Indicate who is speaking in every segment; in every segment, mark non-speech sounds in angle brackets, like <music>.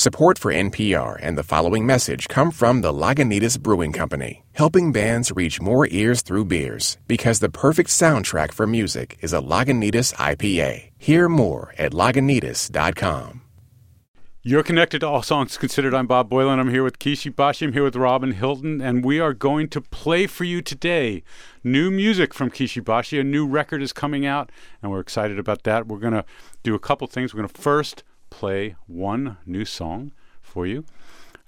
Speaker 1: Support for NPR and the following message come from the Lagunitas Brewing Company, helping bands reach more ears through beers. Because the perfect soundtrack for music is a Lagunitas IPA. Hear more at Lagunitas.com.
Speaker 2: You're connected to All Songs Considered. I'm Bob Boilen. I'm here with Kishi Bashi. I'm here with Robin Hilton, and we are going to play for you today new music from Kishi Bashi. A new record is coming out, and we're excited about that. We're going to do a couple things. We're going to first play one new song for you,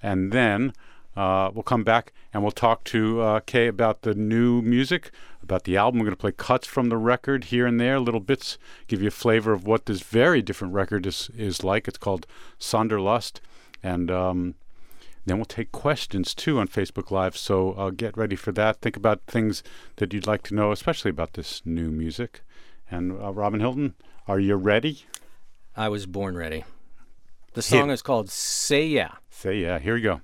Speaker 2: and then uh, we'll come back and we'll talk to uh, Kay about the new music, about the album. We're going to play cuts from the record here and there, little bits, give you a flavor of what this very different record is, is like. It's called Sonderlust. And um, then we'll take questions too on Facebook Live. So uh, get ready for that. Think about things that you'd like to know, especially about this new music. And uh, Robin Hilton, are you ready?
Speaker 3: I was born ready. The song is called Say Yeah.
Speaker 2: Say yeah. Here we go.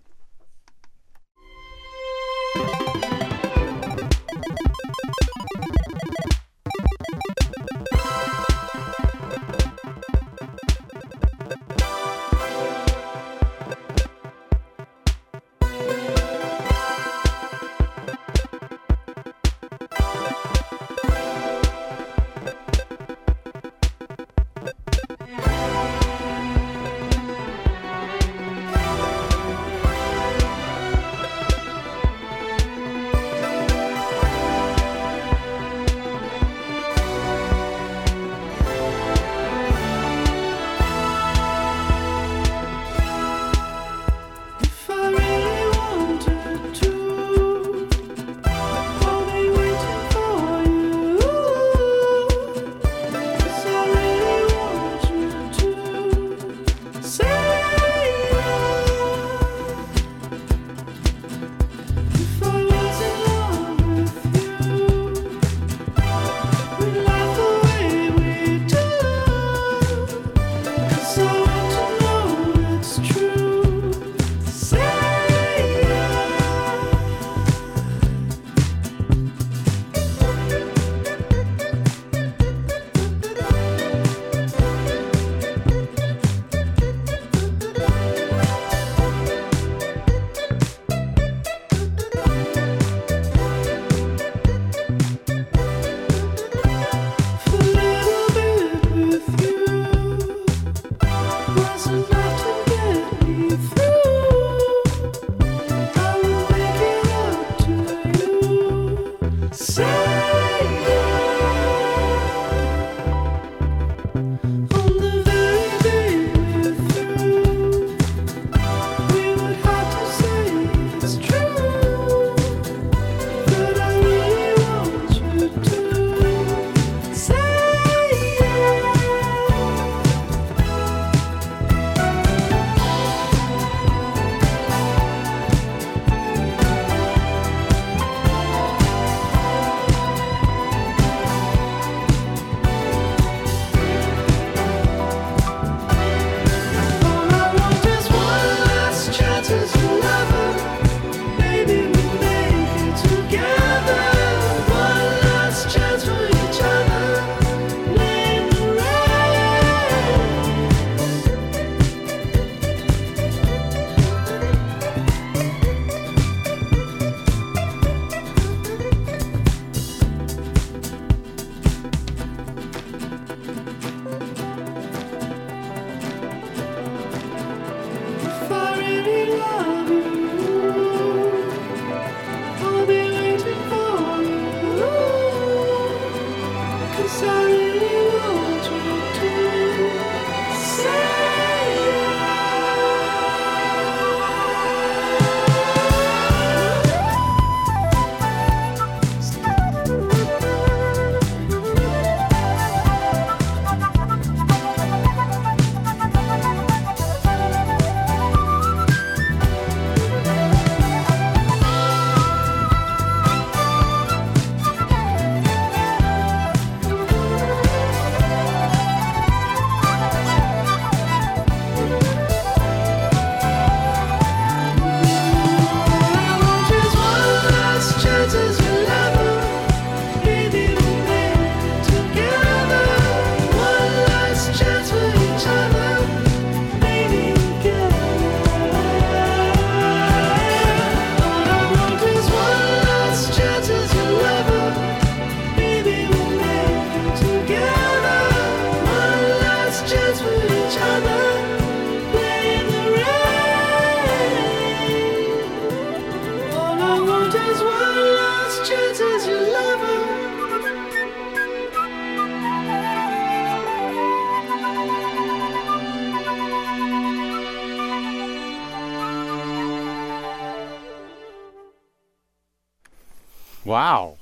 Speaker 2: Wow.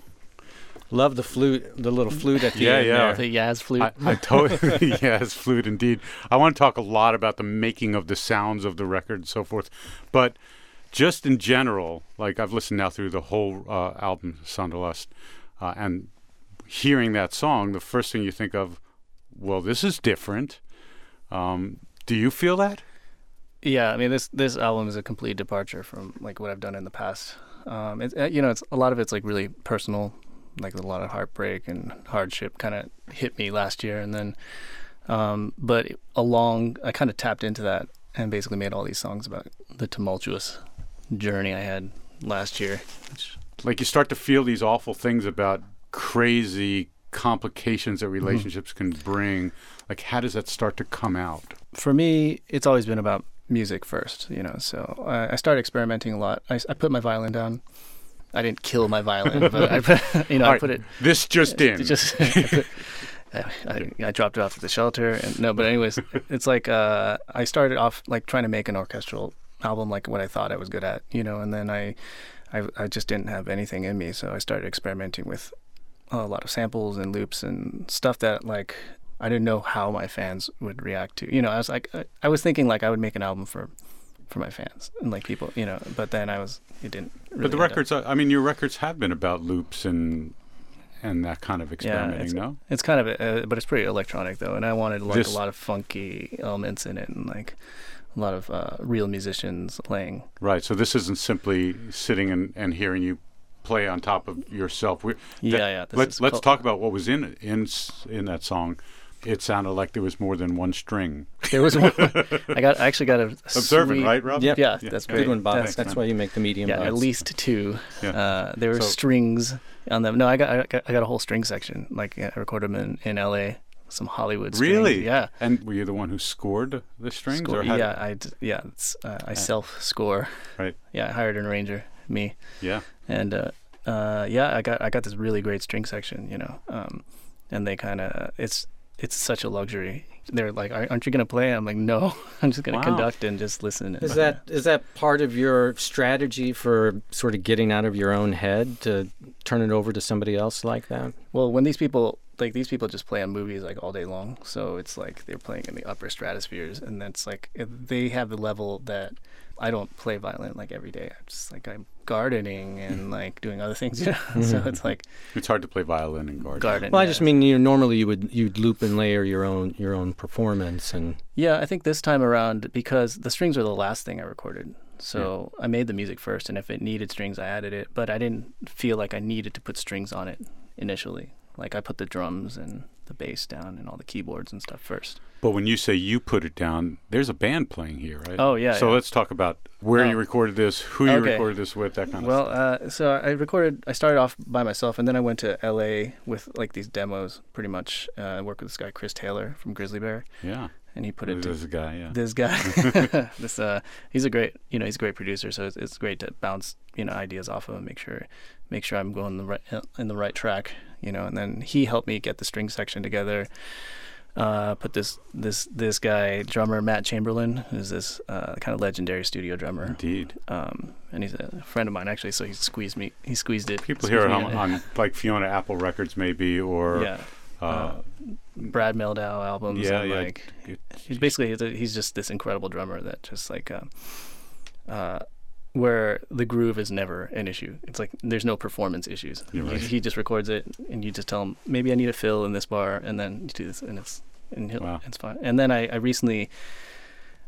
Speaker 3: Love the flute, the little flute at the
Speaker 2: Yeah,
Speaker 3: end
Speaker 2: yeah.
Speaker 3: there.
Speaker 4: The Yaz flute.
Speaker 2: I, I totally <laughs> yes, flute indeed. I want to talk a lot about the making of the sounds of the record and so forth, but just in general, like I've listened now through the whole uh, album, Sonderlust, uh, and hearing that song, the first thing you think of, well, this is different. Um, do you feel that?
Speaker 4: Yeah, I mean this this album is a complete departure from like what I've done in the past. Um, it's uh, you know, it's a lot of it's like really personal, like a lot of heartbreak and hardship kind of hit me last year, and then, um, but along I kind of tapped into that and basically made all these songs about the tumultuous journey I had last year.
Speaker 2: Like you start to feel these awful things about crazy complications that relationships can bring. Like, how does that start to come out?
Speaker 4: for me, it's always been about music first, you know. So I, I started experimenting a lot. I put my violin down. I didn't kill my violin, but I put, <laughs> you know,
Speaker 2: All
Speaker 4: I
Speaker 2: right,
Speaker 4: put it
Speaker 2: This just <laughs> in.
Speaker 4: Just I, put- <laughs> I, I, I dropped it off at the shelter and no but anyways it's like uh i started off like trying to make an orchestral album like what i thought i was good at you know and then i i, I just didn't have anything in me so i started experimenting with a lot of samples and loops and stuff that like i didn't know how my fans would react to you know i was like I, I was thinking like i would make an album for for my fans and like people you know but then i was it didn't really
Speaker 2: but the
Speaker 4: end up-
Speaker 2: records, I mean, your records have been about loops and and that kind of experimenting,
Speaker 4: it's,
Speaker 2: no?
Speaker 4: It's kind of, uh, but it's pretty electronic though, and I wanted like
Speaker 2: This-
Speaker 4: a lot of funky elements in it, and like a lot of uh, real musicians playing.
Speaker 2: Right. So this isn't simply sitting and, and hearing you play on top of yourself. we
Speaker 4: Yeah, yeah,
Speaker 2: Let's let's
Speaker 4: called-
Speaker 2: talk about what was in in in that song. It sounded like there was more than one string.
Speaker 4: There was one. <laughs> I got, I actually got a
Speaker 2: Observant,
Speaker 4: sweet-
Speaker 2: right, Rob?
Speaker 3: Yep.
Speaker 4: Yeah, that's
Speaker 3: Good one, Bob.
Speaker 4: That's-
Speaker 3: That's, why you make the medium.
Speaker 4: Yeah, at least two.
Speaker 2: Yeah.
Speaker 4: Uh, there were
Speaker 2: So-
Speaker 4: strings on them. No, I got, I got, I got a whole string section. Like I recorded them in, in L.A. Some Hollywood. strings.
Speaker 2: Really?
Speaker 4: Yeah.
Speaker 2: And were you the one who scored the strings?
Speaker 4: Score-
Speaker 2: or
Speaker 4: yeah, I, d- yeah, it's, uh, I self score.
Speaker 2: Right.
Speaker 4: Yeah, I hired an arranger, me.
Speaker 2: Yeah.
Speaker 4: and uh, uh, yeah, I got I got this really great string section, you know, um, and they kind of it's it's such a luxury. They're like, "Aren't aren't you gonna play?" I'm like, "No, <laughs> I'm just gonna
Speaker 2: Wow.
Speaker 4: conduct and just listen."
Speaker 3: Is that is that part of your strategy for sort of getting out of your own head to turn it over to somebody else like that?
Speaker 4: well? When these people like these people just play on movies like all day long, so it's like they're playing in the upper stratospheres, and that's like they have the level that I don't play violin like every day. I'm just like I'm gardening and mm-hmm. like doing other things, you know. <laughs> Mm-hmm. so it's like
Speaker 2: It's hard to play violin and garden.
Speaker 4: garden.
Speaker 3: Well, I
Speaker 4: yeah.
Speaker 3: just mean you know, normally you would you'd loop and layer your own your own performance and
Speaker 4: Yeah, I think this time around because the strings were the last thing I recorded. So I made the music first, and if it needed strings, I added it. But I didn't feel like I needed to put strings on it initially. Like I put the drums and the bass down and all the keyboards and stuff first.
Speaker 2: But when you say you put it down, there's a band playing here, right?
Speaker 4: Oh, yeah,
Speaker 2: So
Speaker 4: yeah.
Speaker 2: let's talk about where
Speaker 4: Oh.
Speaker 2: you recorded this, who you
Speaker 4: Okay.
Speaker 2: recorded this with, that kind of
Speaker 4: Well,
Speaker 2: stuff.
Speaker 4: uh, so I recorded. I started off by myself, and then I went to L.A. with like these demos. Pretty much, uh, I worked with this guy Chris Taylor from Grizzly Bear,
Speaker 2: Yeah.
Speaker 4: and he put it. to-
Speaker 2: There's a guy, yeah.
Speaker 4: this guy <laughs> <laughs> this uh he's a great you know he's a great producer so it's, it's great to bounce you know ideas off of him make sure make sure i'm going the right in the right track you know and then he helped me get the string section together uh put this this this guy drummer matt chamberlain who's this uh kind of legendary studio drummer
Speaker 2: Indeed.
Speaker 4: um and he's a friend of mine actually so he squeezed me he squeezed it
Speaker 2: People
Speaker 4: squeezed
Speaker 2: hear it on, on like Fiona Apple Records, maybe, or
Speaker 4: yeah
Speaker 2: uh,
Speaker 4: brad mehldau albums
Speaker 2: yeah,
Speaker 4: and,
Speaker 2: yeah.
Speaker 4: like he's basically he's, a, he's just this incredible drummer that just like uh, uh, where the groove is never an issue. It's like there's no performance issues.
Speaker 2: You're
Speaker 4: He- He, just records it, and you just tell him maybe I need a fill in this bar, and then you do this, and it's and he'll,
Speaker 2: Wow.
Speaker 4: it's fine. And then I, I recently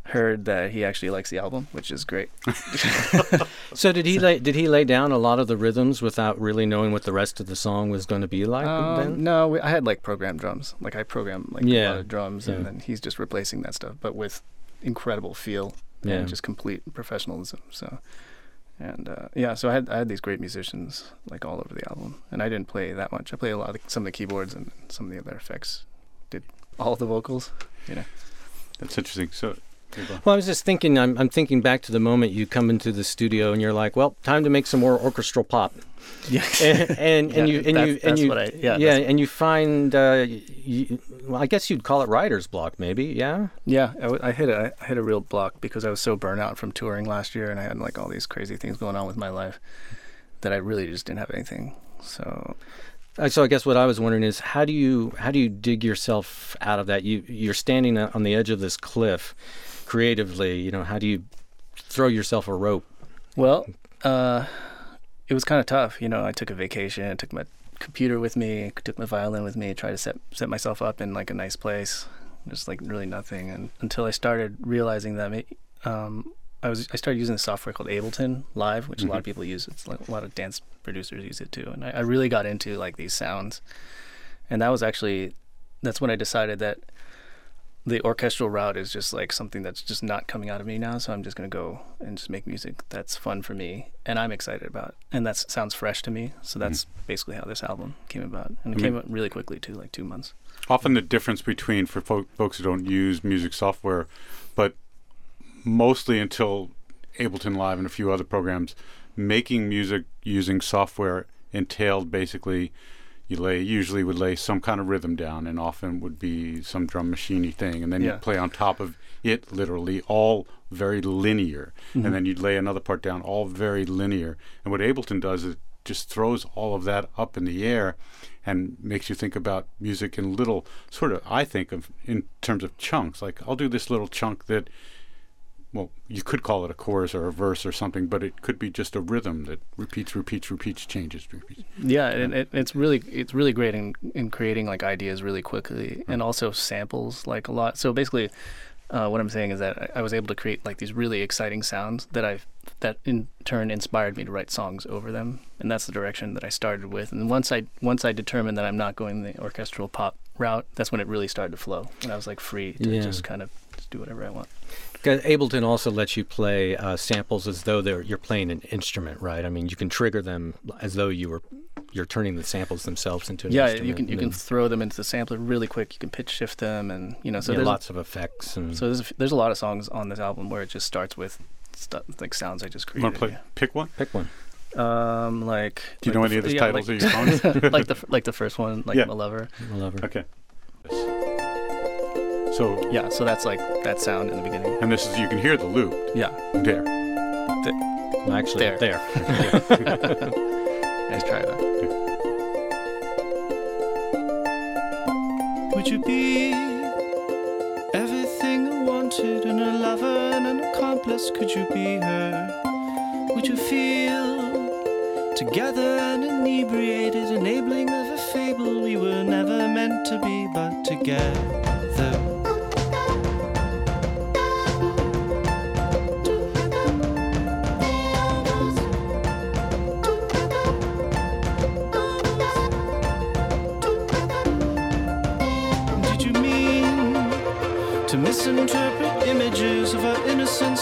Speaker 4: heard that he actually likes the album, which is great. <laughs>
Speaker 3: So did he lay did he lay down a lot of the rhythms without really knowing what the rest of the song was going to be like?
Speaker 4: Um,
Speaker 3: then?
Speaker 4: no, we, I had like programmed drums. Like I programmed like a
Speaker 3: Yeah,
Speaker 4: lot of drums,
Speaker 3: yeah.
Speaker 4: and then he's just replacing that stuff, but with incredible feel
Speaker 3: Yeah.
Speaker 4: and just complete professionalism. So, and uh, yeah, so I had I had these great musicians like all over the album, and I didn't play that much. I played a lot of the, some of the keyboards and some of the other effects. Did all the vocals, you know.
Speaker 2: That's interesting. So, here you go.
Speaker 3: Well, I was just thinking. I'm, I'm thinking back to the moment you come into the studio and you're like, "Well, time to make some more orchestral pop." <laughs>
Speaker 4: Yeah,
Speaker 3: and and, and
Speaker 4: Yeah,
Speaker 3: you and
Speaker 4: that's-
Speaker 3: you and you
Speaker 4: I- yeah,
Speaker 3: yeah and you find uh, you, well, I guess you'd call it writer's block, maybe. Yeah.
Speaker 4: yeah. I, I hit a I hit a real block because I was so burnt out from touring last year, and I had like all these crazy things going on with my life that I really just didn't have anything. So
Speaker 3: Uh, So I guess what I was wondering is how do you how do you dig yourself out of that? You you're standing on the edge of this cliff, creatively. You know, how do you throw yourself a rope?
Speaker 4: Well, uh, it was kind of tough. You know, I took a vacation, I took my computer with me, took my violin with me, tried to set set myself up in like a nice place. Just like really nothing, and until I started realizing that um, I was I started using a software called Ableton Live, which a lot of people use. It's like a lot of dance producers use it too, and I, I really got into like these sounds, and that was actually that's when I decided that the orchestral route is just like something that's just not coming out of me now. So I'm just gonna go and just make music that's fun for me and I'm excited about, and that sounds fresh to me. So mm-hmm. that's basically how this album came about, and it
Speaker 2: I
Speaker 4: came
Speaker 2: mean-
Speaker 4: out really quickly too, like two months.
Speaker 2: often the difference between for fo- folks who don't use music software, but mostly until Ableton Live and a few other programs, making music using software entailed basically you lay usually would lay some kind of rhythm down and often would be some drum machiney thing and then
Speaker 4: Yeah.
Speaker 2: you'd play on top of it literally all very linear
Speaker 4: Mm-hmm.
Speaker 2: and then you'd lay another part down all very linear and what ableton does is just throws all of that up in the air and makes you think about music in little sort of i think of in terms of chunks like i'll do this little chunk that well you could call it a chorus or a verse or something but it could be just a rhythm that repeats repeats repeats changes repeats
Speaker 4: Yeah, and it, it's really it's really great in in creating like ideas really quickly, and also samples like a lot. So basically, uh, what I'm saying is that I, I was able to create like these really exciting sounds that I that in turn inspired me to write songs over them, and that's the direction that I started with. And once I once I determined that I'm not going the orchestral pop route, that's when it really started to flow, and I was like free to
Speaker 3: Yeah.
Speaker 4: just kind of just do whatever I want.
Speaker 3: 'Cause Ableton also lets you play uh, samples as though they're you're playing an instrument, right? I mean, you can trigger them as though you were you're turning the samples themselves into an instrument.
Speaker 4: yeah, you can you can throw them into the sampler really quick. You can pitch shift them, and you know so
Speaker 3: yeah,
Speaker 4: there's
Speaker 3: lots of effects and
Speaker 4: So there's a, f- there's a lot of songs on this album where it just starts with stuff like sounds I just
Speaker 2: you want to play pick one
Speaker 3: pick one.
Speaker 4: Um, like
Speaker 2: do you
Speaker 4: like
Speaker 2: know
Speaker 4: the
Speaker 2: any of the
Speaker 4: yeah,
Speaker 2: titles
Speaker 4: like,
Speaker 2: of your songs <laughs>
Speaker 4: like the <laughs> like the first one, like
Speaker 2: Yeah.
Speaker 4: my lover.
Speaker 3: I love
Speaker 2: okay so
Speaker 4: Yeah, so that's like that sound in the beginning.
Speaker 2: and this is you can hear the loop
Speaker 4: Yeah,
Speaker 2: there
Speaker 3: Well, Actually,
Speaker 4: There.
Speaker 3: there. <laughs>
Speaker 4: let's try that.
Speaker 5: Would you be everything I wanted and a lover and an accomplice? Could you be her? Would you feel together and inebriated, enabling of a fable we were never meant to be, but together?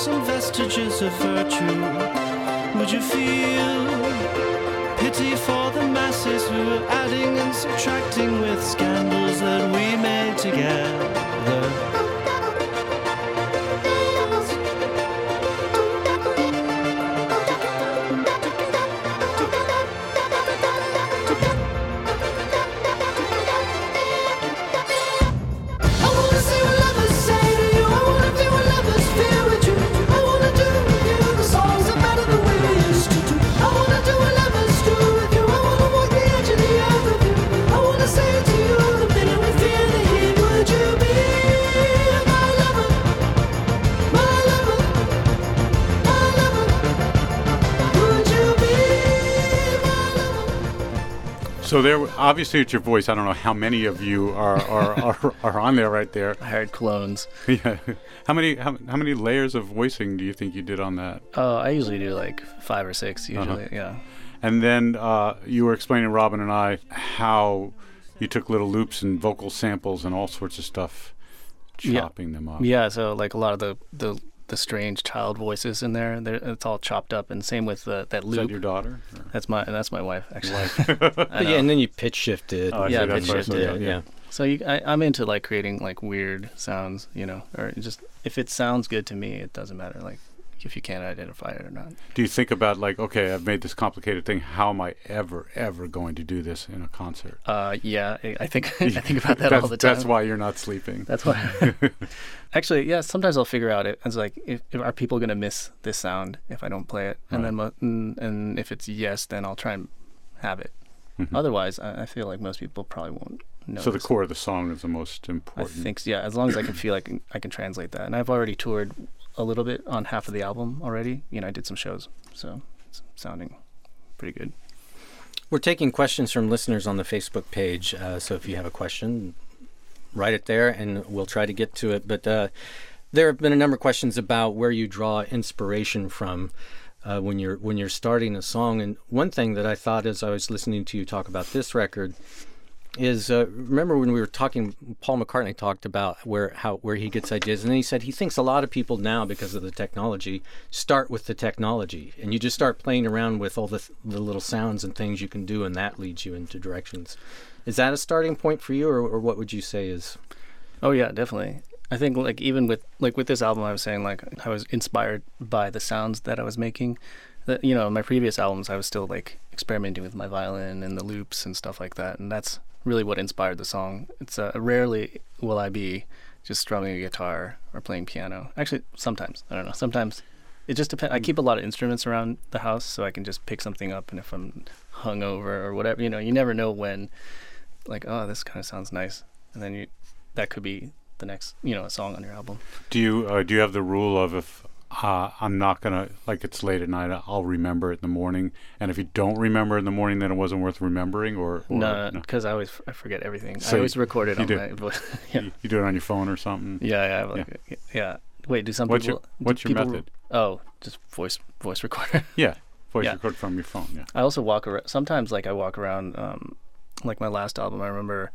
Speaker 5: And vestiges of virtue? Would you feel pity for the masses who were adding and subtracting with scandals that we made together?
Speaker 2: There, obviously, it's your voice. I don't know how many of you are are, <laughs> are, are on there right there.
Speaker 4: I hired clones. <laughs>
Speaker 2: yeah. How many how, how many layers of voicing do you think you did on that?
Speaker 4: Oh, I usually do like five or six usually.
Speaker 2: Uh-huh.
Speaker 4: Yeah.
Speaker 2: And then uh, you were explaining Robin and I how you took little loops and vocal samples and all sorts of stuff,
Speaker 4: Yeah.
Speaker 2: chopping them up.
Speaker 4: Yeah, so like a lot of the the, the strange child voices in there, they're, it's all chopped up, and same with uh, that
Speaker 2: Is that
Speaker 4: loop.
Speaker 2: That your daughter? or-
Speaker 4: That's my that's my wife actually. <laughs> I
Speaker 3: yeah, and then you pitch shifted.
Speaker 2: Oh,
Speaker 4: Yeah, pitch
Speaker 2: what I saw,
Speaker 4: shifted,
Speaker 3: yeah.
Speaker 4: So you, I, I'm into like creating like weird sounds, you know, or just if it sounds good to me, it doesn't matter. Like if you can't identify it or not.
Speaker 2: Do you think about like, okay, I've made this complicated thing. How am I ever, ever going to do this in a concert?
Speaker 4: Uh, yeah, I, think <laughs> I think about that
Speaker 2: that's,
Speaker 4: all the time.
Speaker 2: That's why you're not sleeping.
Speaker 4: That's why. <laughs> <laughs> Actually, yeah. Sometimes I'll figure out it. It's like, if, are people gonna miss this sound if I don't play it? And then, and, if it's yes, then I'll try and have it. Otherwise, I, I feel like most people probably won't know.
Speaker 2: Mm-hmm. so the core of the song is the most important.
Speaker 4: I think, yeah. As long as I can feel like I can translate that, and I've already toured a little bit on half of the album already. You know, I did some shows, so it's sounding pretty good.
Speaker 3: We're taking questions from listeners on the Facebook page. Uh, so if you have a question, write it there and we'll try to get to it. But uh, there have been a number of questions about where you draw inspiration from uh, when you're when you're starting a song. And one thing that I thought as I was listening to you talk about this record is uh, remember when we were talking Paul McCartney talked about where how where he gets ideas and then he said he thinks a lot of people now because of the technology start with the technology and you just start playing around with all the the little sounds and things you can do and that leads you into directions is that a starting point for you or, or what would you say is
Speaker 4: Oh yeah, definitely. I think like even with like with this album, I was saying like I was inspired by the sounds that I was making. That you know, my previous albums, I was still like experimenting with my violin and the loops and stuff like that, and that's really what inspired the song. It's uh, rarely will I be just strumming a guitar or playing piano. Actually, sometimes I don't know. Sometimes it just depends. I keep a lot of instruments around the house, so I can just pick something up, and if I'm hungover or whatever, you know, you never know when. Like, oh, this kind of sounds nice, and then you that could be the next you know a song on your album
Speaker 2: Do you uh, do you have the rule of if uh, I'm not gonna like it's late at night, I'll remember it in the morning, and if you don't remember in the morning, then it wasn't worth remembering, or, or
Speaker 4: no because i always I forget everything
Speaker 2: So
Speaker 4: i always record it on
Speaker 2: do.
Speaker 4: my voice <laughs> yeah.
Speaker 2: You, you do it on your phone or something.
Speaker 4: yeah yeah like, yeah wait do some
Speaker 2: What's your
Speaker 4: people do
Speaker 2: What's your
Speaker 4: people-
Speaker 2: method?
Speaker 4: oh just voice voice recorder <laughs>
Speaker 2: Yeah, voice
Speaker 4: Yeah.
Speaker 2: record from your phone. Yeah.
Speaker 4: i also walk around sometimes like i walk around um like my last album i remember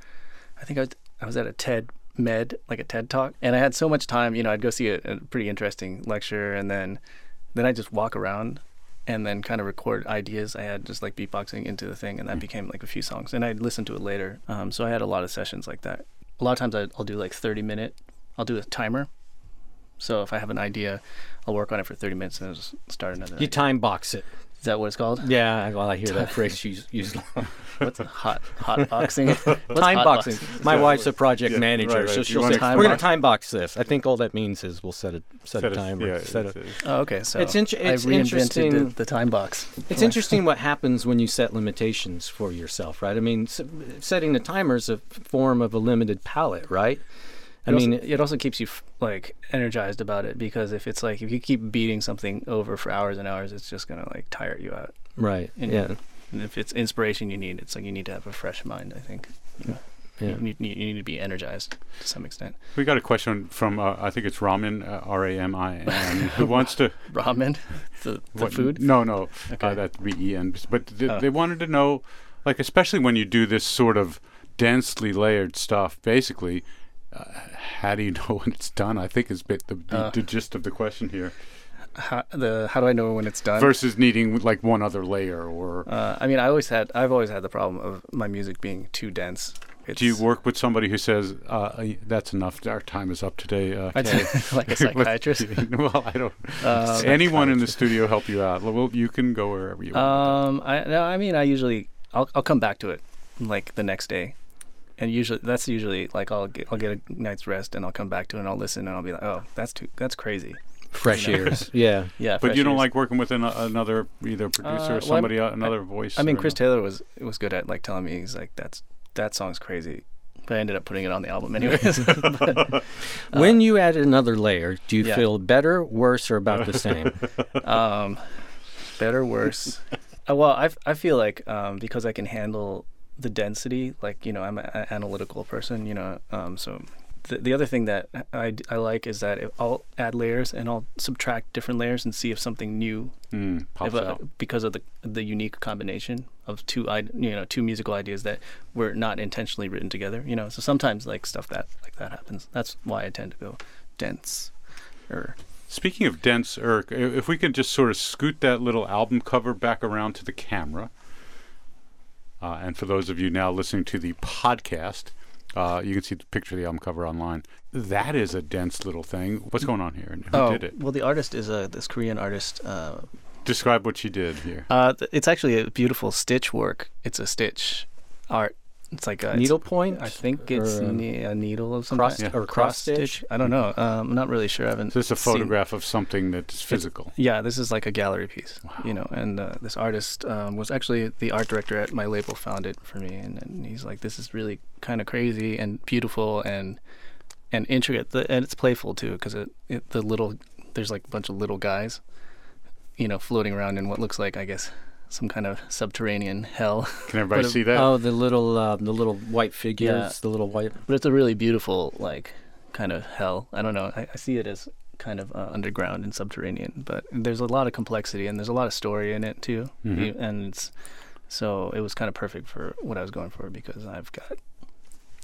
Speaker 4: i think i was, I was at a ted med like a ted talk and i had so much time you know i'd go see a, a pretty interesting lecture and then then i just walk around and then kind of record ideas i had just like beatboxing into the thing and that became like a few songs and i'd listen to it later. Um, so i had a lot of sessions like that. A lot of times I'd, i'll do like 30 minute i'll do a timer. So if i have an idea i'll work on it for 30 minutes and then just start another
Speaker 3: you
Speaker 4: idea.
Speaker 3: time box it
Speaker 4: is that what it's called
Speaker 3: yeah well i hear that <laughs> phrase used, used
Speaker 4: what's hot hot boxing <laughs> What's
Speaker 3: time
Speaker 4: hot
Speaker 3: boxing.
Speaker 4: box?
Speaker 3: My wife's a project
Speaker 2: Yeah,
Speaker 3: manager,
Speaker 2: right, right.
Speaker 3: so she'll say,
Speaker 4: time
Speaker 3: "We're going to time box this." I think all that means is we'll set a set,
Speaker 2: Set
Speaker 3: a timer.
Speaker 2: yeah,
Speaker 3: set a,
Speaker 2: it's- it's-
Speaker 4: Oh, okay. So
Speaker 3: It's int- it's
Speaker 4: I reinvented
Speaker 3: interesting-
Speaker 4: the, the time box.
Speaker 3: It's interesting what happens when you set limitations for yourself, right? I mean, s- setting the timer is a form of a limited palette, right? I
Speaker 4: I
Speaker 3: mean,
Speaker 4: mean, it also keeps you like energized about it because if it's like if you keep beating something over for hours and hours, it's just gonna like tire you out.
Speaker 3: right?
Speaker 4: and-
Speaker 3: Yeah,
Speaker 4: And if it's inspiration you need, it's like you need to have a fresh mind. I think
Speaker 3: yeah.
Speaker 4: you, need, you need to be energized to some extent.
Speaker 2: We got a question from uh, I think it's Ramin uh, R A M I N who wants to <laughs>
Speaker 4: Ramen, the, the
Speaker 2: what-
Speaker 4: food.
Speaker 2: No, no,
Speaker 4: Okay.
Speaker 2: uh, that's B E N. But th-
Speaker 4: Oh.
Speaker 2: they wanted to know, like, especially when you do this sort of densely layered stuff. Basically, uh, how do you <laughs> know when it's done? I think is bit the, the,
Speaker 4: Uh.
Speaker 2: the gist of the question here.
Speaker 4: How, the how do I know when it's done?
Speaker 2: Versus needing like one other layer, or
Speaker 4: uh, I mean, I always had I've always had the problem of my music being too dense. It's,
Speaker 2: do you work with somebody who says uh, "That's enough. Our time is up today"? Uh,
Speaker 4: I <laughs> like a <laughs> psychiatrist.
Speaker 2: well, I don't.
Speaker 4: Um,
Speaker 2: anyone in the studio help you out? Well, you can go wherever you want.
Speaker 4: Um, I no, I mean, I usually I'll I'll come back to it like the next day, and usually that's usually like I'll get I'll get a night's rest and I'll come back to it and I'll listen and I'll be like, oh, that's too that's crazy.
Speaker 3: fresh
Speaker 4: You know?
Speaker 3: ears. <laughs> Yeah,
Speaker 4: Yeah,
Speaker 2: But you don't
Speaker 4: ears.
Speaker 2: like working with an, another either producer
Speaker 4: Uh,
Speaker 2: or somebody, uh, another voice.
Speaker 4: I mean, Chris
Speaker 2: no?
Speaker 4: Taylor was was good at like telling me he's like that's that song's crazy, but I ended up putting it on the album anyways. <laughs> But,
Speaker 3: when you add another layer, do you
Speaker 4: yeah.
Speaker 3: feel better, worse, or about the same? <laughs>
Speaker 4: um, better, worse. Uh, well, I feel like um, because I can handle the density, like you know, I'm an analytical person, you know, um, so. The, the other thing that I, I like is that if I'll add layers and I'll subtract different layers and see if something new
Speaker 2: Mm, pops
Speaker 4: if, uh,
Speaker 2: out.
Speaker 4: because of the the unique combination of two you know two musical ideas that were not intentionally written together you know so sometimes like stuff that like that happens that's why i tend to go dense or
Speaker 2: Speaking of dense, Eric, if we could just sort of scoot that little album cover back around to the camera, uh, and for those of you now listening to the podcast, Uh, you can see the picture of the album cover online. That is a dense little thing. What's going on here? and Who
Speaker 4: oh,
Speaker 2: did it?
Speaker 4: well, the artist is uh, this Korean artist. Uh,
Speaker 2: Describe what you did here.
Speaker 4: uh, it's actually a beautiful stitch work. It's a stitch art. It's like a it's-
Speaker 3: Needlepoint?
Speaker 4: I think it's
Speaker 3: Or, um,
Speaker 4: ne- a needle of some
Speaker 3: cross
Speaker 4: kind.
Speaker 3: or cross stitch?
Speaker 4: I don't know. Um, I'm not really sure. I haven't.
Speaker 2: So this is a
Speaker 4: seen-
Speaker 2: photograph of something that's physical.
Speaker 4: Yeah, this is like a gallery piece, you know. And uh, this artist um, was actually the art director at my label. Found it for me, and, and he's like, "This is really kind of crazy and beautiful and and intricate, The- and it's playful too, because it, it the little there's like a bunch of little guys, you know, floating around in what looks like, I guess, some kind of subterranean hell.
Speaker 2: Can everybody see that?
Speaker 3: Oh, the little uh, the little white figures,
Speaker 4: Yeah.
Speaker 3: the little white.
Speaker 4: but it's a really beautiful like kind of hell. I don't know. I, I see it as kind of uh, underground and subterranean, but there's a lot of complexity and there's a lot of story in it too.
Speaker 2: Mhm.
Speaker 4: And it's so it was kind of perfect for what I was going for because I've got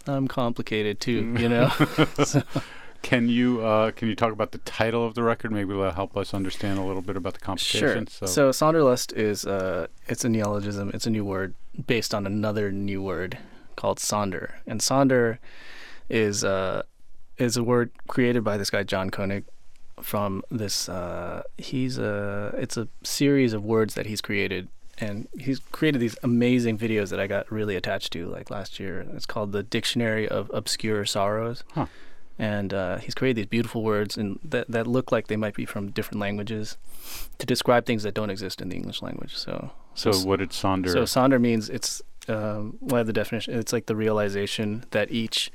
Speaker 4: I'm complicated too, you know. <laughs> <laughs> so,
Speaker 2: Can you uh, can you talk about the title of the record? Maybe it'll help us understand a little bit about the
Speaker 4: sure.
Speaker 2: complications.
Speaker 4: So, Sonderlust is uh, it's a neologism. It's a new word based on another new word called Sonder, and Sonder is uh, is a word created by this guy John Koenig from this. Uh, he's a it's a series of words that he's created, and he's created these amazing videos that I got really attached to. Like last year, it's called the Dictionary of Obscure Sorrows.
Speaker 2: Huh.
Speaker 4: And uh, he's created these beautiful words and that, that look like they might be from different languages to describe things that don't exist in the English language. So,
Speaker 2: so what did Sonder?
Speaker 4: so Sonder means it's um, what the definition? It's like the realization that each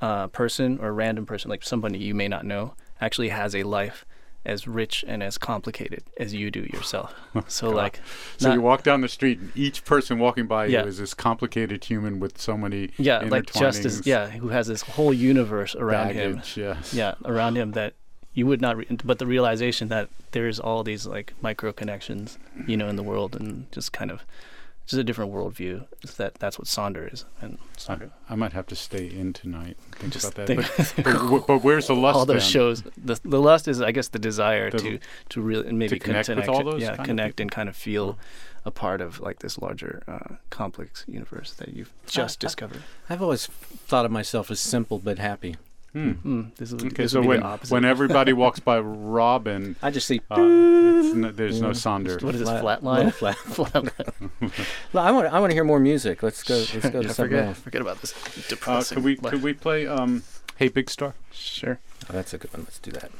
Speaker 4: uh, person or random person, like somebody you may not know, actually has a life as rich and as complicated as you do yourself. <laughs> Oh, so like,
Speaker 2: so you walk down the street, and each person walking by
Speaker 4: Yeah.
Speaker 2: you is this complicated human with so many
Speaker 4: yeah, like just as yeah, who has this whole universe around him.
Speaker 2: baggage, Yes.
Speaker 4: yeah around him that you would not re- but the realization that there's all these like micro connections you know in the world and just kind of just a different worldview is that that's what sonder is and
Speaker 2: I,
Speaker 4: sonder
Speaker 2: I might have to stay in tonight. and Think
Speaker 4: Just
Speaker 2: about that.
Speaker 4: think-
Speaker 2: But, <laughs> but, but where's the lust?
Speaker 4: all those
Speaker 2: then?
Speaker 4: shows the, the lust is i guess the desire
Speaker 2: The-
Speaker 4: to to really maybe con-
Speaker 2: connect with all those
Speaker 4: yeah
Speaker 2: kind
Speaker 4: connect
Speaker 2: people?
Speaker 4: and kind of feel a part of like this larger uh, complex universe that you've just
Speaker 3: I-
Speaker 4: discovered
Speaker 3: I've always thought of myself as simple but happy.
Speaker 2: Hmm.
Speaker 4: mm, this is
Speaker 2: Okay,
Speaker 4: this
Speaker 2: so
Speaker 4: be
Speaker 2: when
Speaker 4: the opposite.
Speaker 2: when everybody <laughs> walks by Robin,
Speaker 3: I just see.
Speaker 2: uh, no, there's no
Speaker 3: Yeah.
Speaker 2: Sonder.
Speaker 4: what is this
Speaker 3: flat-
Speaker 4: flat line
Speaker 3: little flat. <laughs>
Speaker 4: Flatline.
Speaker 3: Well, I want. I want to hear more music. Let's go. Let's go to
Speaker 4: Yeah,
Speaker 3: something
Speaker 4: forget,
Speaker 3: else.
Speaker 4: forget about this
Speaker 2: Uh,
Speaker 4: depressing
Speaker 2: could we
Speaker 4: life.
Speaker 2: could we play um, Hey Big Star?
Speaker 4: sure
Speaker 3: Oh, that's a good one. Let's do that.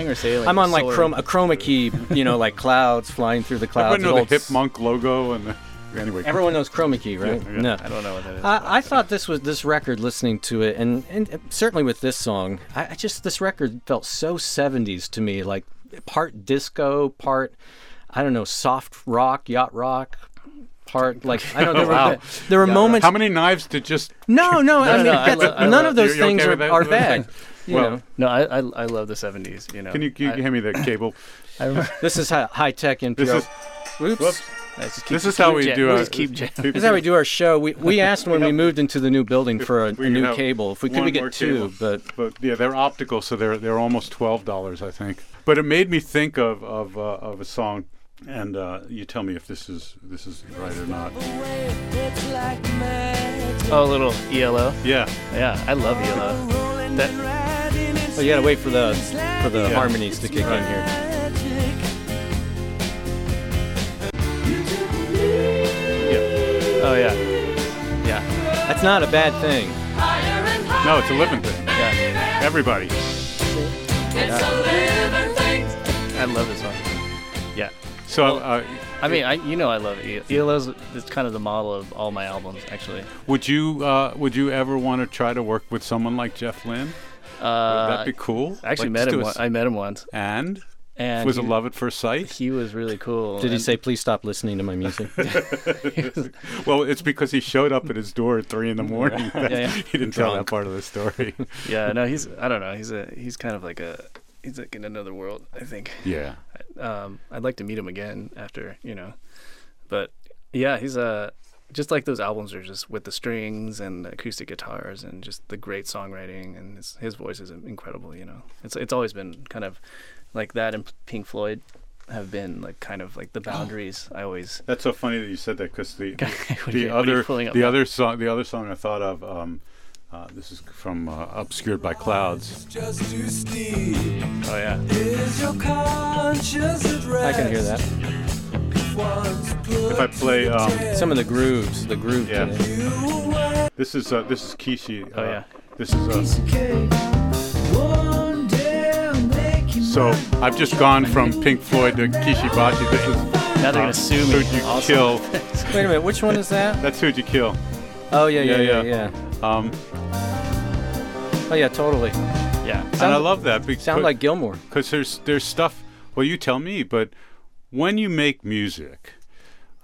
Speaker 4: Flying or sailing?
Speaker 3: I'm on like chroma, a chroma key, you know, like clouds flying through the clouds.
Speaker 2: Everyone know the Hip Monk logo and the, anyway.
Speaker 3: Everyone knows chroma key, right?
Speaker 2: Yeah, yeah.
Speaker 3: No.
Speaker 4: I don't know what that is.
Speaker 3: I, I thought this was this record. Listening to it, and and certainly with this song, I, I just this record felt so 70s to me, like part disco, part I don't know, soft rock, yacht rock, part like I don't know. <laughs> There were
Speaker 2: Wow.
Speaker 3: there were moments.
Speaker 2: How many knives did just?
Speaker 3: no, no, <laughs> I mean
Speaker 4: no, I
Speaker 3: that's-
Speaker 4: lo- I
Speaker 3: none of those
Speaker 2: You're- you're
Speaker 3: things
Speaker 2: okay
Speaker 3: are,
Speaker 2: that?
Speaker 3: are bad. <laughs> You
Speaker 2: Well,
Speaker 3: know,
Speaker 4: no, I, I I love the '70s. You know.
Speaker 2: Can you, can you
Speaker 4: I,
Speaker 2: hand me the cable? <laughs>
Speaker 4: I <laughs>
Speaker 3: this is high, high tech NPR.
Speaker 2: This is
Speaker 3: Oops.
Speaker 2: whoops.
Speaker 4: Keep-
Speaker 2: This is how we
Speaker 4: jam-
Speaker 2: do
Speaker 4: we
Speaker 2: our.
Speaker 4: just keep jam-
Speaker 3: This is how we do our show. We we <laughs> asked when we moved into the new building for a, a new cable if we could we get two,
Speaker 2: cable.
Speaker 3: but
Speaker 2: But yeah, they're optical, so they're they're almost twelve dollars, I think. But it made me think of of uh, of a song, and uh, you tell me if this is this is right or not.
Speaker 4: Oh, a little ELO.
Speaker 2: Yeah,
Speaker 4: Yeah, I love ELO. That
Speaker 3: well, you gotta wait for the for the
Speaker 2: Yeah.
Speaker 3: harmonies to kick in here.
Speaker 4: Oh yeah. Yeah.
Speaker 3: That's not a bad thing.
Speaker 2: no, it's a living thing.
Speaker 4: Yeah.
Speaker 2: Everybody.
Speaker 4: I love this song. Yeah.
Speaker 2: So, uh,
Speaker 4: I mean, I you know I love it. ELO's. It's kind of the model of all my albums, actually.
Speaker 2: would you uh, would you ever want to try to work with someone like Jeff Lynne? Would
Speaker 4: Uh,
Speaker 2: that be cool?
Speaker 4: I actually
Speaker 2: Like,
Speaker 4: met him.
Speaker 2: do a
Speaker 4: One,
Speaker 2: s-
Speaker 4: I met him once,
Speaker 2: and
Speaker 4: and
Speaker 2: was
Speaker 4: he,
Speaker 2: it love at first sight?
Speaker 4: He was really cool.
Speaker 3: Did he say, "Please stop listening to my music"?
Speaker 4: was- <laughs>
Speaker 2: Well, it's because he showed up at his door at three in the morning. <laughs>
Speaker 4: Yeah, yeah. <laughs>
Speaker 2: he didn't tell that part of the story.
Speaker 4: yeah, no, he's. I don't know. He's a. He's kind of like a. He's like in another world. I think.
Speaker 2: yeah.
Speaker 4: Um, I'd like to meet him again after you know, but yeah, he's a. Just like those albums are just with the strings and the acoustic guitars and just the great songwriting and his his voice is incredible. You know, it's it's always been kind of like that and Pink Floyd have been like kind of like the boundaries. I always.
Speaker 2: That's so funny that you said that because the <laughs>
Speaker 4: What
Speaker 2: the
Speaker 4: you- what are you
Speaker 2: other the other song the other song I thought of um, uh, this is from uh, Obscured by Clouds.
Speaker 4: Oh yeah.
Speaker 3: I can hear that.
Speaker 2: If I play um,
Speaker 3: Some of the grooves, the groove.
Speaker 2: Yeah.
Speaker 3: to
Speaker 2: this is uh, this is Kishi. Uh,
Speaker 4: Oh, yeah.
Speaker 2: This is uh, so I've just gone from Pink Floyd to Kishi Bashi. This is
Speaker 4: Now they're gonna sue me.
Speaker 2: Who'd You
Speaker 4: Also.
Speaker 2: Kill. <laughs>
Speaker 3: Wait a minute, which one is that?
Speaker 2: That's Who'd You Kill.
Speaker 3: Oh yeah, yeah,
Speaker 2: Yeah,
Speaker 3: yeah,
Speaker 2: yeah.
Speaker 3: yeah.
Speaker 2: Um,
Speaker 3: Oh yeah, totally.
Speaker 4: Yeah.
Speaker 2: and I love that because
Speaker 3: Sound like Gilmour.
Speaker 2: because there's there's stuff. Well, you tell me, but when you make music,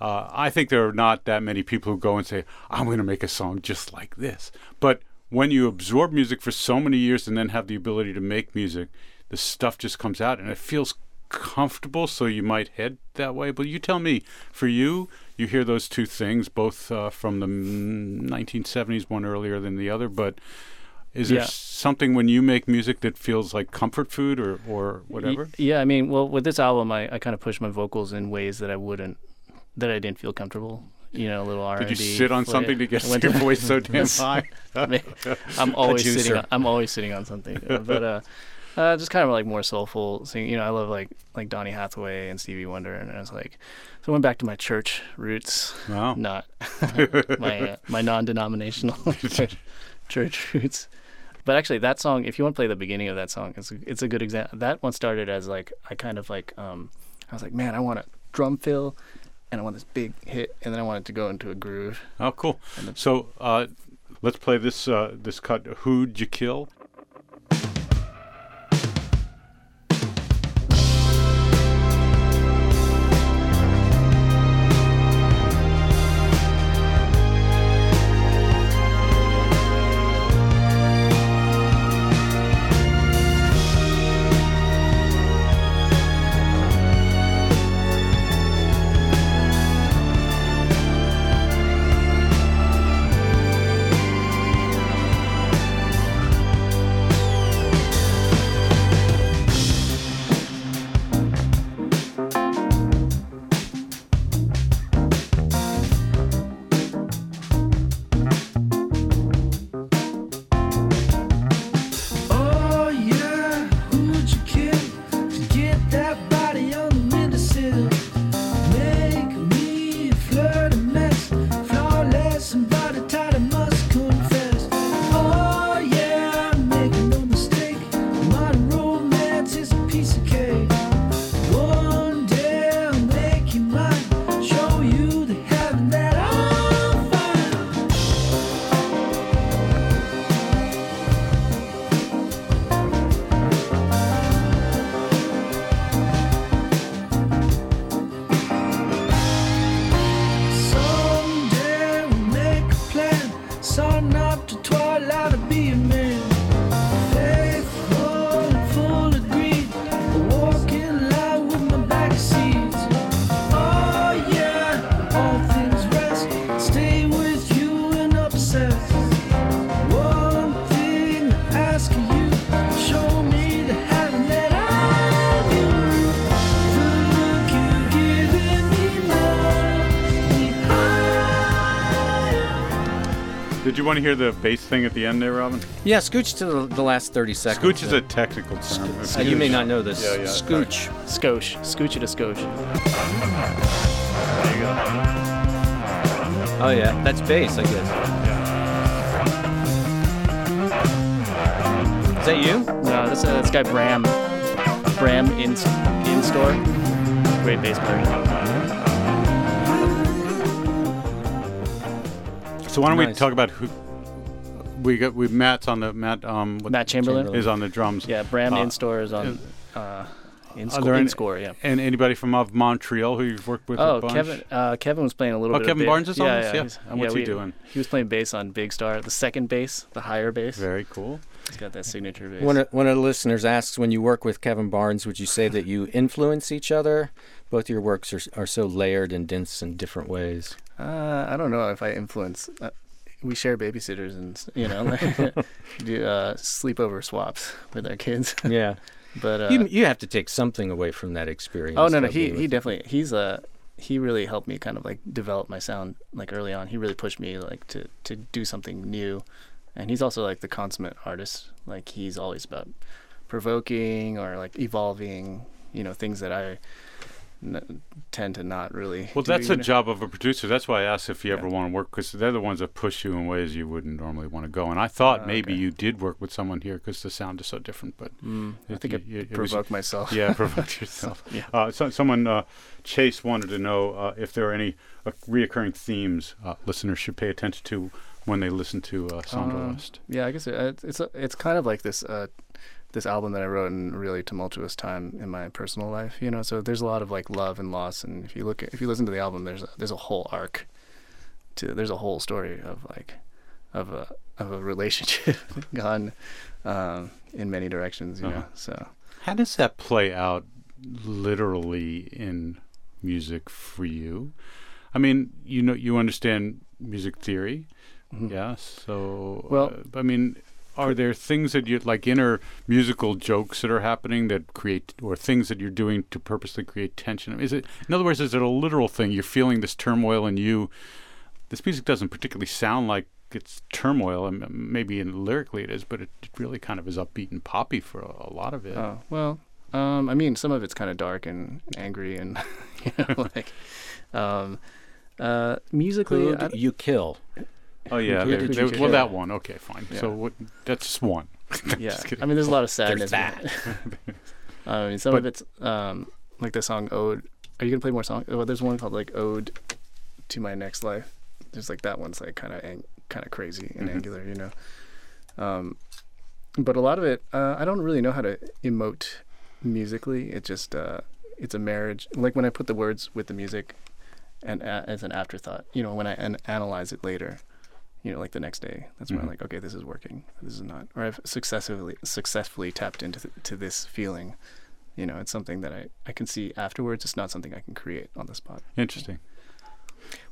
Speaker 2: uh, I think there are not that many people who go and say, "I'm going to make a song just like this." But when you absorb music for so many years and then have the ability to make music, the stuff just comes out and it feels comfortable. So you might head that way. But you tell me, for you, you hear those two things, both uh, from the mm, 1970s, one earlier than the other, but. Is there
Speaker 4: Yeah.
Speaker 2: something when you make music that feels like comfort food or, or whatever?
Speaker 4: Yeah, I mean, well, with this album, I, I kind of pushed my vocals in ways that I wouldn't, that I didn't feel comfortable. You know, a little R
Speaker 2: Did you sit on something to get <laughs> your
Speaker 4: to-
Speaker 2: voice so <laughs> damn high? <laughs>
Speaker 4: I'm always sitting. On, I'm always sitting on something, but uh, uh, just kind of like more soulful singing. You know, I love like like Donny Hathaway and Stevie Wonder, and I was like, so I went back to my church roots,
Speaker 2: Wow.
Speaker 4: not my uh, my non-denominational church roots. But actually, that song, if you want to play the beginning of that song, it's a, it's a good example. That one started as like I kind of like um, I was like, man, I want a drum fill, and I want this big hit, and then I want it to go into a groove.
Speaker 2: Oh, cool. So uh, let's play this uh, this cut. Who'd you kill? Want to hear the bass thing at the end there, Robin?
Speaker 3: Yeah, scooch to the, the last 30 seconds.
Speaker 2: Scooch is a technical term.
Speaker 3: uh, you may not know this.
Speaker 2: Yeah, yeah,
Speaker 3: Scooch.
Speaker 4: Scotch, scooch it a scotch.
Speaker 3: Oh, yeah. That's bass, I guess. Is that you?
Speaker 4: No, this uh, this guy Bram, Bram in Inscore, great bass player.
Speaker 2: So why don't we talk about who we got? We Matt's on the Matt. Um, what
Speaker 4: Matt Chamberlain.
Speaker 2: is on the drums.
Speaker 4: Yeah, Bram
Speaker 2: Uh,
Speaker 4: Inscore is on uh, in,
Speaker 2: Are
Speaker 4: sco- in
Speaker 2: any-
Speaker 4: score. Yeah.
Speaker 2: And anybody from of Montreal who you've worked with?
Speaker 4: Oh,
Speaker 2: a bunch?
Speaker 4: Kevin. Uh, Kevin was playing a little
Speaker 2: Oh,
Speaker 4: bit.
Speaker 2: Kevin
Speaker 4: ba-
Speaker 2: Barnes is on
Speaker 4: yeah,
Speaker 2: this?
Speaker 4: Yeah.
Speaker 2: Yeah. And what's
Speaker 4: yeah,
Speaker 2: he
Speaker 4: we-
Speaker 2: doing?
Speaker 4: He was playing bass on Big Star, the second bass, the higher bass.
Speaker 2: Very cool.
Speaker 4: He's got that signature bass.
Speaker 3: One of, one of the listeners asks, when you work with Kevin Barnes, would you say that you influence each other? Both your works are, are so layered and dense in different ways.
Speaker 4: Uh, I don't know if I influence. Uh, we share babysitters and you know <laughs> do uh, sleepover swaps with our kids. <laughs>
Speaker 3: Yeah.
Speaker 4: but uh,
Speaker 3: you, you have to take something away from that experience.
Speaker 4: oh no no he he definitely he's a he really helped me kind of like develop my sound like early on. He really pushed me like to to do something new, and he's also like the consummate artist. Like he's always about provoking or like evolving. You know things that I n- tend to not really.
Speaker 2: Well,
Speaker 4: do,
Speaker 2: that's
Speaker 4: you
Speaker 2: a
Speaker 4: know?
Speaker 2: job of a producer. That's why I asked if you ever want to work because they're the ones that push you in ways you wouldn't normally want to go. And I thought
Speaker 4: Ah,
Speaker 2: maybe
Speaker 4: okay.
Speaker 2: you did work with someone here because the sound is so different. But
Speaker 4: Mm, I think I
Speaker 2: y- it was-
Speaker 4: provoked myself.
Speaker 2: yeah, provoked <laughs> yourself. <laughs>
Speaker 4: Yeah.
Speaker 2: Uh, so, someone, uh, Chase, wanted to know uh, if there are any uh, reoccurring themes uh, listeners should pay attention to when they listen to uh, Sandra
Speaker 4: Um,
Speaker 2: West.
Speaker 4: Yeah, I guess it, it's it's a, it's kind of like this uh, this album that I wrote in a really tumultuous time in my personal life. You know, so there's a lot of like love and loss, and if you look at if you listen to the album, there's a, there's a whole arc to there's a whole story of like of a of a relationship <laughs> gone um, in many directions. You
Speaker 2: Uh-huh.
Speaker 4: know, so
Speaker 2: How does that play out literally in music for you? I mean, you know, you understand music theory,
Speaker 4: mhm.
Speaker 2: yeah. So,
Speaker 4: Well-
Speaker 2: uh, I mean, are there things that you like inner musical jokes that are happening that create, or things that you're doing to purposely create tension? Is it, in other words, is it a literal thing? You're feeling this turmoil in you. This music doesn't particularly sound like it's turmoil, and maybe in lyrically it is, but it, it really kind of is upbeat and poppy for a, a lot of it.
Speaker 4: Oh well, um, I mean, some of it's kind of dark and angry, and <laughs> you know, like um, uh, musically,
Speaker 3: Who
Speaker 4: I-
Speaker 3: you kill?
Speaker 2: Oh yeah,
Speaker 3: Who
Speaker 2: there-
Speaker 3: did
Speaker 2: there-
Speaker 3: you
Speaker 2: well
Speaker 3: kill?
Speaker 2: that one. Okay, fine. So what? That's just one. <laughs>
Speaker 4: yeah.
Speaker 2: Just kidding.
Speaker 4: I mean, there's a lot of sadness. in
Speaker 3: that.
Speaker 4: it. I mean, some
Speaker 2: But-
Speaker 4: of it's um, like the song "Ode." Are you gonna play more songs? Oh, there's one called like "Ode to My Next Life." There's like that one's like kind of ang- kind of crazy and
Speaker 2: Mhm.
Speaker 4: angular, you know. Um, but a lot of it, uh, I don't really know how to emote musically. It just uh, it's a marriage. Like when I put the words with the music, and a- as an afterthought, you know, when I an- analyze it later, you know, like the next day, that's when
Speaker 2: Mhm.
Speaker 4: I'm like, okay, this is working. This is not, or I've successfully successfully tapped into th- to this feeling. You know, it's something that I, I can see afterwards. It's not something I can create on the spot.
Speaker 2: Interesting.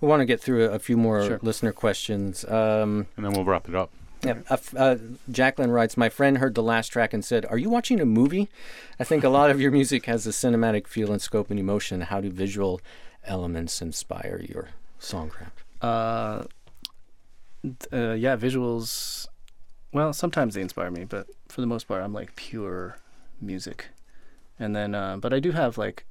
Speaker 3: We want to get through a, a few more
Speaker 4: Sure.
Speaker 3: listener questions. Um,
Speaker 2: And then we'll wrap it up.
Speaker 3: yeah, uh, uh, Jacqueline writes, My friend heard the last track and said, Are you watching a movie? I think a lot of your music has a cinematic feel and scope and emotion. How do visual elements inspire your songcraft?
Speaker 4: Uh, th- uh, yeah, visuals. Well, sometimes they inspire me, but for the most part, I'm like pure music. And then, uh, but I do have like,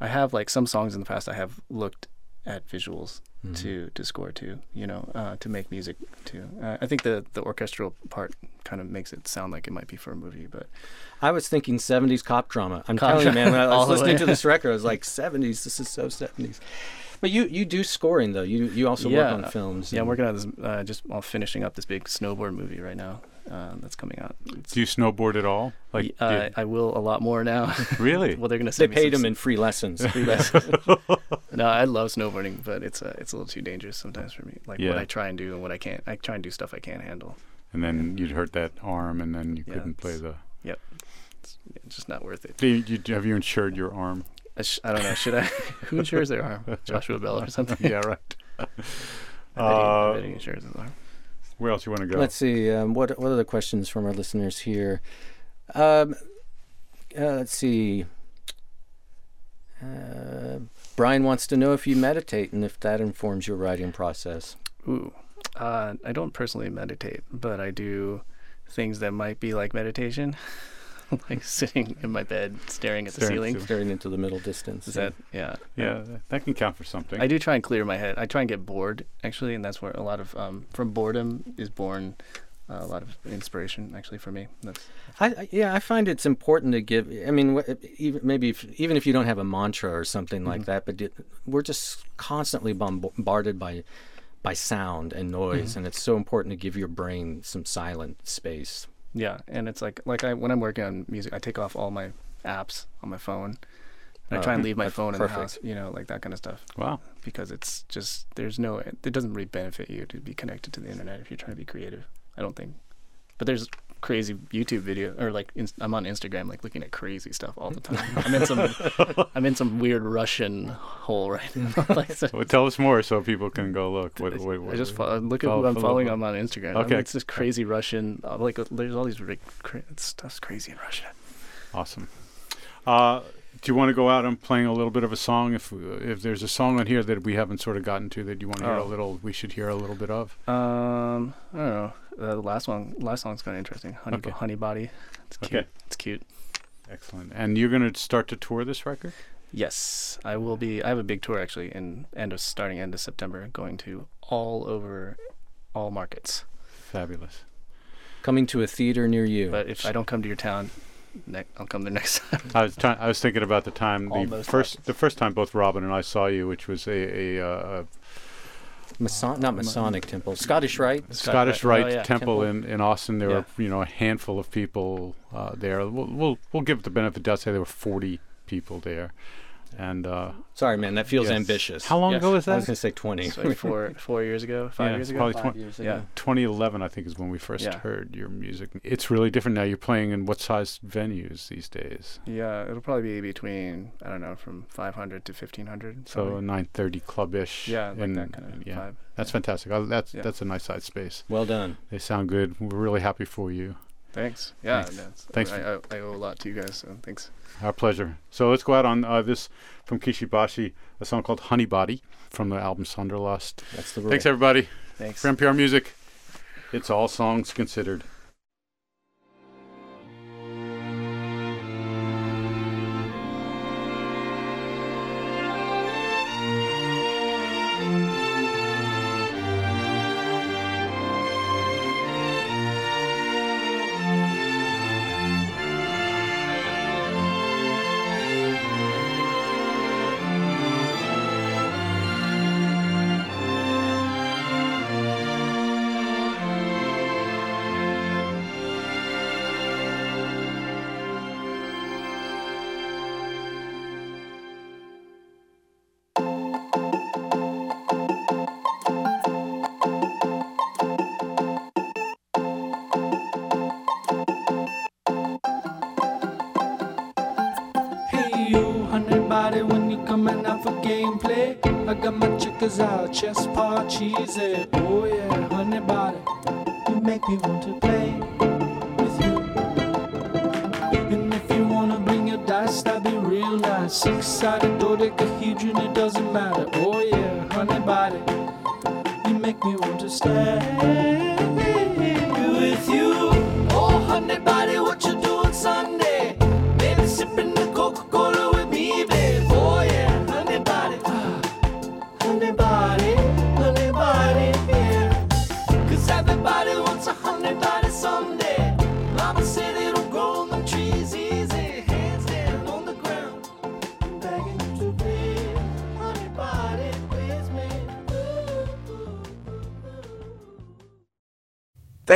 Speaker 4: I have like some songs in the past I have looked at visuals
Speaker 3: Mm-hmm.
Speaker 4: to to score to, you know, uh, to make music to. Uh, I think the the orchestral part kind of makes it sound like it might be for a movie, but
Speaker 3: I was thinking 70s cop drama. I'm
Speaker 4: Cop
Speaker 3: telling you, man, when I was <laughs> listening to this record, I was like, 70s, this is so 70s. But you, you do scoring, though. You you also
Speaker 4: Yeah.
Speaker 3: work on films.
Speaker 4: yeah, I'm working on this. Uh, just I'm finishing up this big snowboard movie right now. Uh, that's coming out. It's,
Speaker 2: Do you snowboard at all? Like,
Speaker 4: uh,
Speaker 2: do
Speaker 4: I will a lot more now. <laughs>
Speaker 2: really?
Speaker 4: well, they're gonna
Speaker 3: They
Speaker 4: send me
Speaker 3: paid
Speaker 4: some
Speaker 3: him in free lessons. <laughs>
Speaker 4: free <laughs> lessons. No, I love snowboarding, but it's uh, it's a little too dangerous sometimes for me. Like
Speaker 2: Yeah.
Speaker 4: what I try and do and what I can't. I try and do stuff I can't handle.
Speaker 2: And then you'd hurt that arm, and then you
Speaker 4: Yeah,
Speaker 2: couldn't play the.
Speaker 4: Yep. it's just not worth it.
Speaker 2: Do you, you- have you insured your arm?
Speaker 4: I, sh- I don't know. Should I? <laughs> Who insures their arm? <laughs> Joshua Bell or something?
Speaker 2: yeah, right.
Speaker 4: I bet, he,
Speaker 2: Uh,
Speaker 4: I bet he insures his arm.
Speaker 2: Where else you want to go?
Speaker 3: Let's see. Um, what what are the questions from our listeners here? Um, uh, let's see. Uh, Brian wants to know if you meditate and if that informs your writing process.
Speaker 4: Ooh, uh, I don't personally meditate, but I do things that might be like meditation, <laughs> <laughs> like sitting in my bed staring at the
Speaker 2: Staring at
Speaker 4: ceiling.
Speaker 2: the
Speaker 3: Staring into the middle distance.
Speaker 4: Is that yeah?
Speaker 2: yeah, that can count for something.
Speaker 4: I do try and clear my head. I try and get bored actually, and that's where a lot of um, from boredom is born uh, a lot of inspiration actually for me. That's
Speaker 3: I, I yeah, I find it's important to give. I mean, wh- even maybe if, even if you don't have a mantra or something like that, but it, we're just constantly bombarded by by sound and noise, and it's so important to give your brain some silent space.
Speaker 4: Yeah, and it's like like I when I'm working on music, I take off all my apps on my phone. And I
Speaker 3: Oh,
Speaker 4: try and oh, leave my phone in
Speaker 3: perfect.
Speaker 4: the house, you know, like that kind of stuff.
Speaker 2: wow.
Speaker 4: because it's just there's no it doesn't really benefit you to be connected to the internet if you're trying to be creative. I don't think. But there's crazy YouTube video or like ins- I'm on Instagram like looking at crazy stuff all the time. <laughs> I'm in some I'm in some weird Russian hole right now. <laughs> like, so-
Speaker 2: Well, tell us more so people can go look. What, what, what,
Speaker 4: I just fo- look at
Speaker 2: follow-
Speaker 4: who I'm following. I'm on Instagram.
Speaker 2: Okay.
Speaker 4: Okay, it's this crazy Russian. uh, Like there's all these really cra- stuff's crazy in Russia.
Speaker 2: Awesome. Uh, do you want to go out and playing a little bit of a song? If if there's a song on here that we haven't sort of gotten to that you want to hear a
Speaker 4: Oh.
Speaker 2: little, we should hear a little bit of.
Speaker 4: Um, I don't know. Uh, the last one, last song's kind of interesting. Honey,
Speaker 2: Okay.
Speaker 4: Honey Body. It's cute.
Speaker 2: Okay.
Speaker 4: It's cute.
Speaker 2: Excellent. And you're going to start to tour this record?
Speaker 4: Yes, I will be. I have a big tour actually in end of starting end of September, going to all over, all markets.
Speaker 2: Fabulous.
Speaker 3: Coming to a theater near you.
Speaker 4: But if I don't come to your town, ne- I'll come there next <laughs> time.
Speaker 2: I was trying, I was thinking about the time the
Speaker 4: Almost
Speaker 2: first
Speaker 4: markets.
Speaker 2: the first time both Robin and I saw you, which was a, a, uh,
Speaker 3: Mason- not Masonic temple, Scottish Rite.
Speaker 2: a Scottish Rite
Speaker 4: Oh, yeah.
Speaker 2: temple,
Speaker 3: Temple.
Speaker 2: in, in Austin. There
Speaker 4: Yeah.
Speaker 2: were you know a handful of people uh, there. We'll, we'll we'll give it the benefit of the doubt. Say there were forty people there, and uh,
Speaker 3: Sorry, man, that feels
Speaker 2: Yes.
Speaker 3: ambitious.
Speaker 2: how long
Speaker 4: Yes.
Speaker 2: ago was that?
Speaker 3: I was going to say 20.
Speaker 4: So like four <laughs> four years ago, five
Speaker 2: Yeah,
Speaker 4: years ago.
Speaker 2: probably
Speaker 3: Five
Speaker 2: twen-
Speaker 3: years
Speaker 4: yeah.
Speaker 2: 2011, I think, is when we first
Speaker 4: Yeah.
Speaker 2: heard your music. It's really different now. You're playing in what size venues these days?
Speaker 4: Yeah, it'll probably be between I don't know from 500 to 1500.
Speaker 2: So
Speaker 4: probably.
Speaker 2: 930 clubish.
Speaker 4: yeah, like
Speaker 2: and-
Speaker 4: that kind of
Speaker 2: yeah,
Speaker 4: vibe.
Speaker 2: that's fantastic. I, that's
Speaker 4: Yeah.
Speaker 2: that's a nice size space.
Speaker 3: Well done.
Speaker 2: They sound good. We're really happy for you.
Speaker 4: Thanks. Yeah,
Speaker 2: Thanks.
Speaker 4: that's,
Speaker 2: Thanks
Speaker 4: I, I, I owe a lot to you guys. So thanks.
Speaker 2: Our pleasure. So let's go out on uh, this from Kishi Bashi, a song called Honey Body from the album Sonderlust.
Speaker 3: That's the rule.
Speaker 2: Thanks, everybody.
Speaker 4: Thanks.
Speaker 2: For NPR Music, it's all songs considered.
Speaker 5: Hey you, honey body, when you coming out for gameplay, I got my chickens out, chest paw cheesy. Oh yeah, honey body, you make me want to play with you. And if you wanna bring your dice, that'd be real nice. Six-sided dodecahedron, it doesn't matter. Oh yeah, honey body, you make me want to stay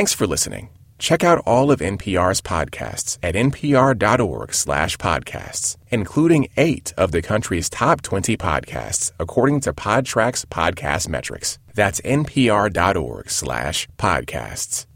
Speaker 1: Thanks for listening. Check out all of NPR's podcasts at npr.org slash podcasts, including eight of the country's top 20 podcasts, according to Podtrac's podcast metrics. That's npr.org slash podcasts.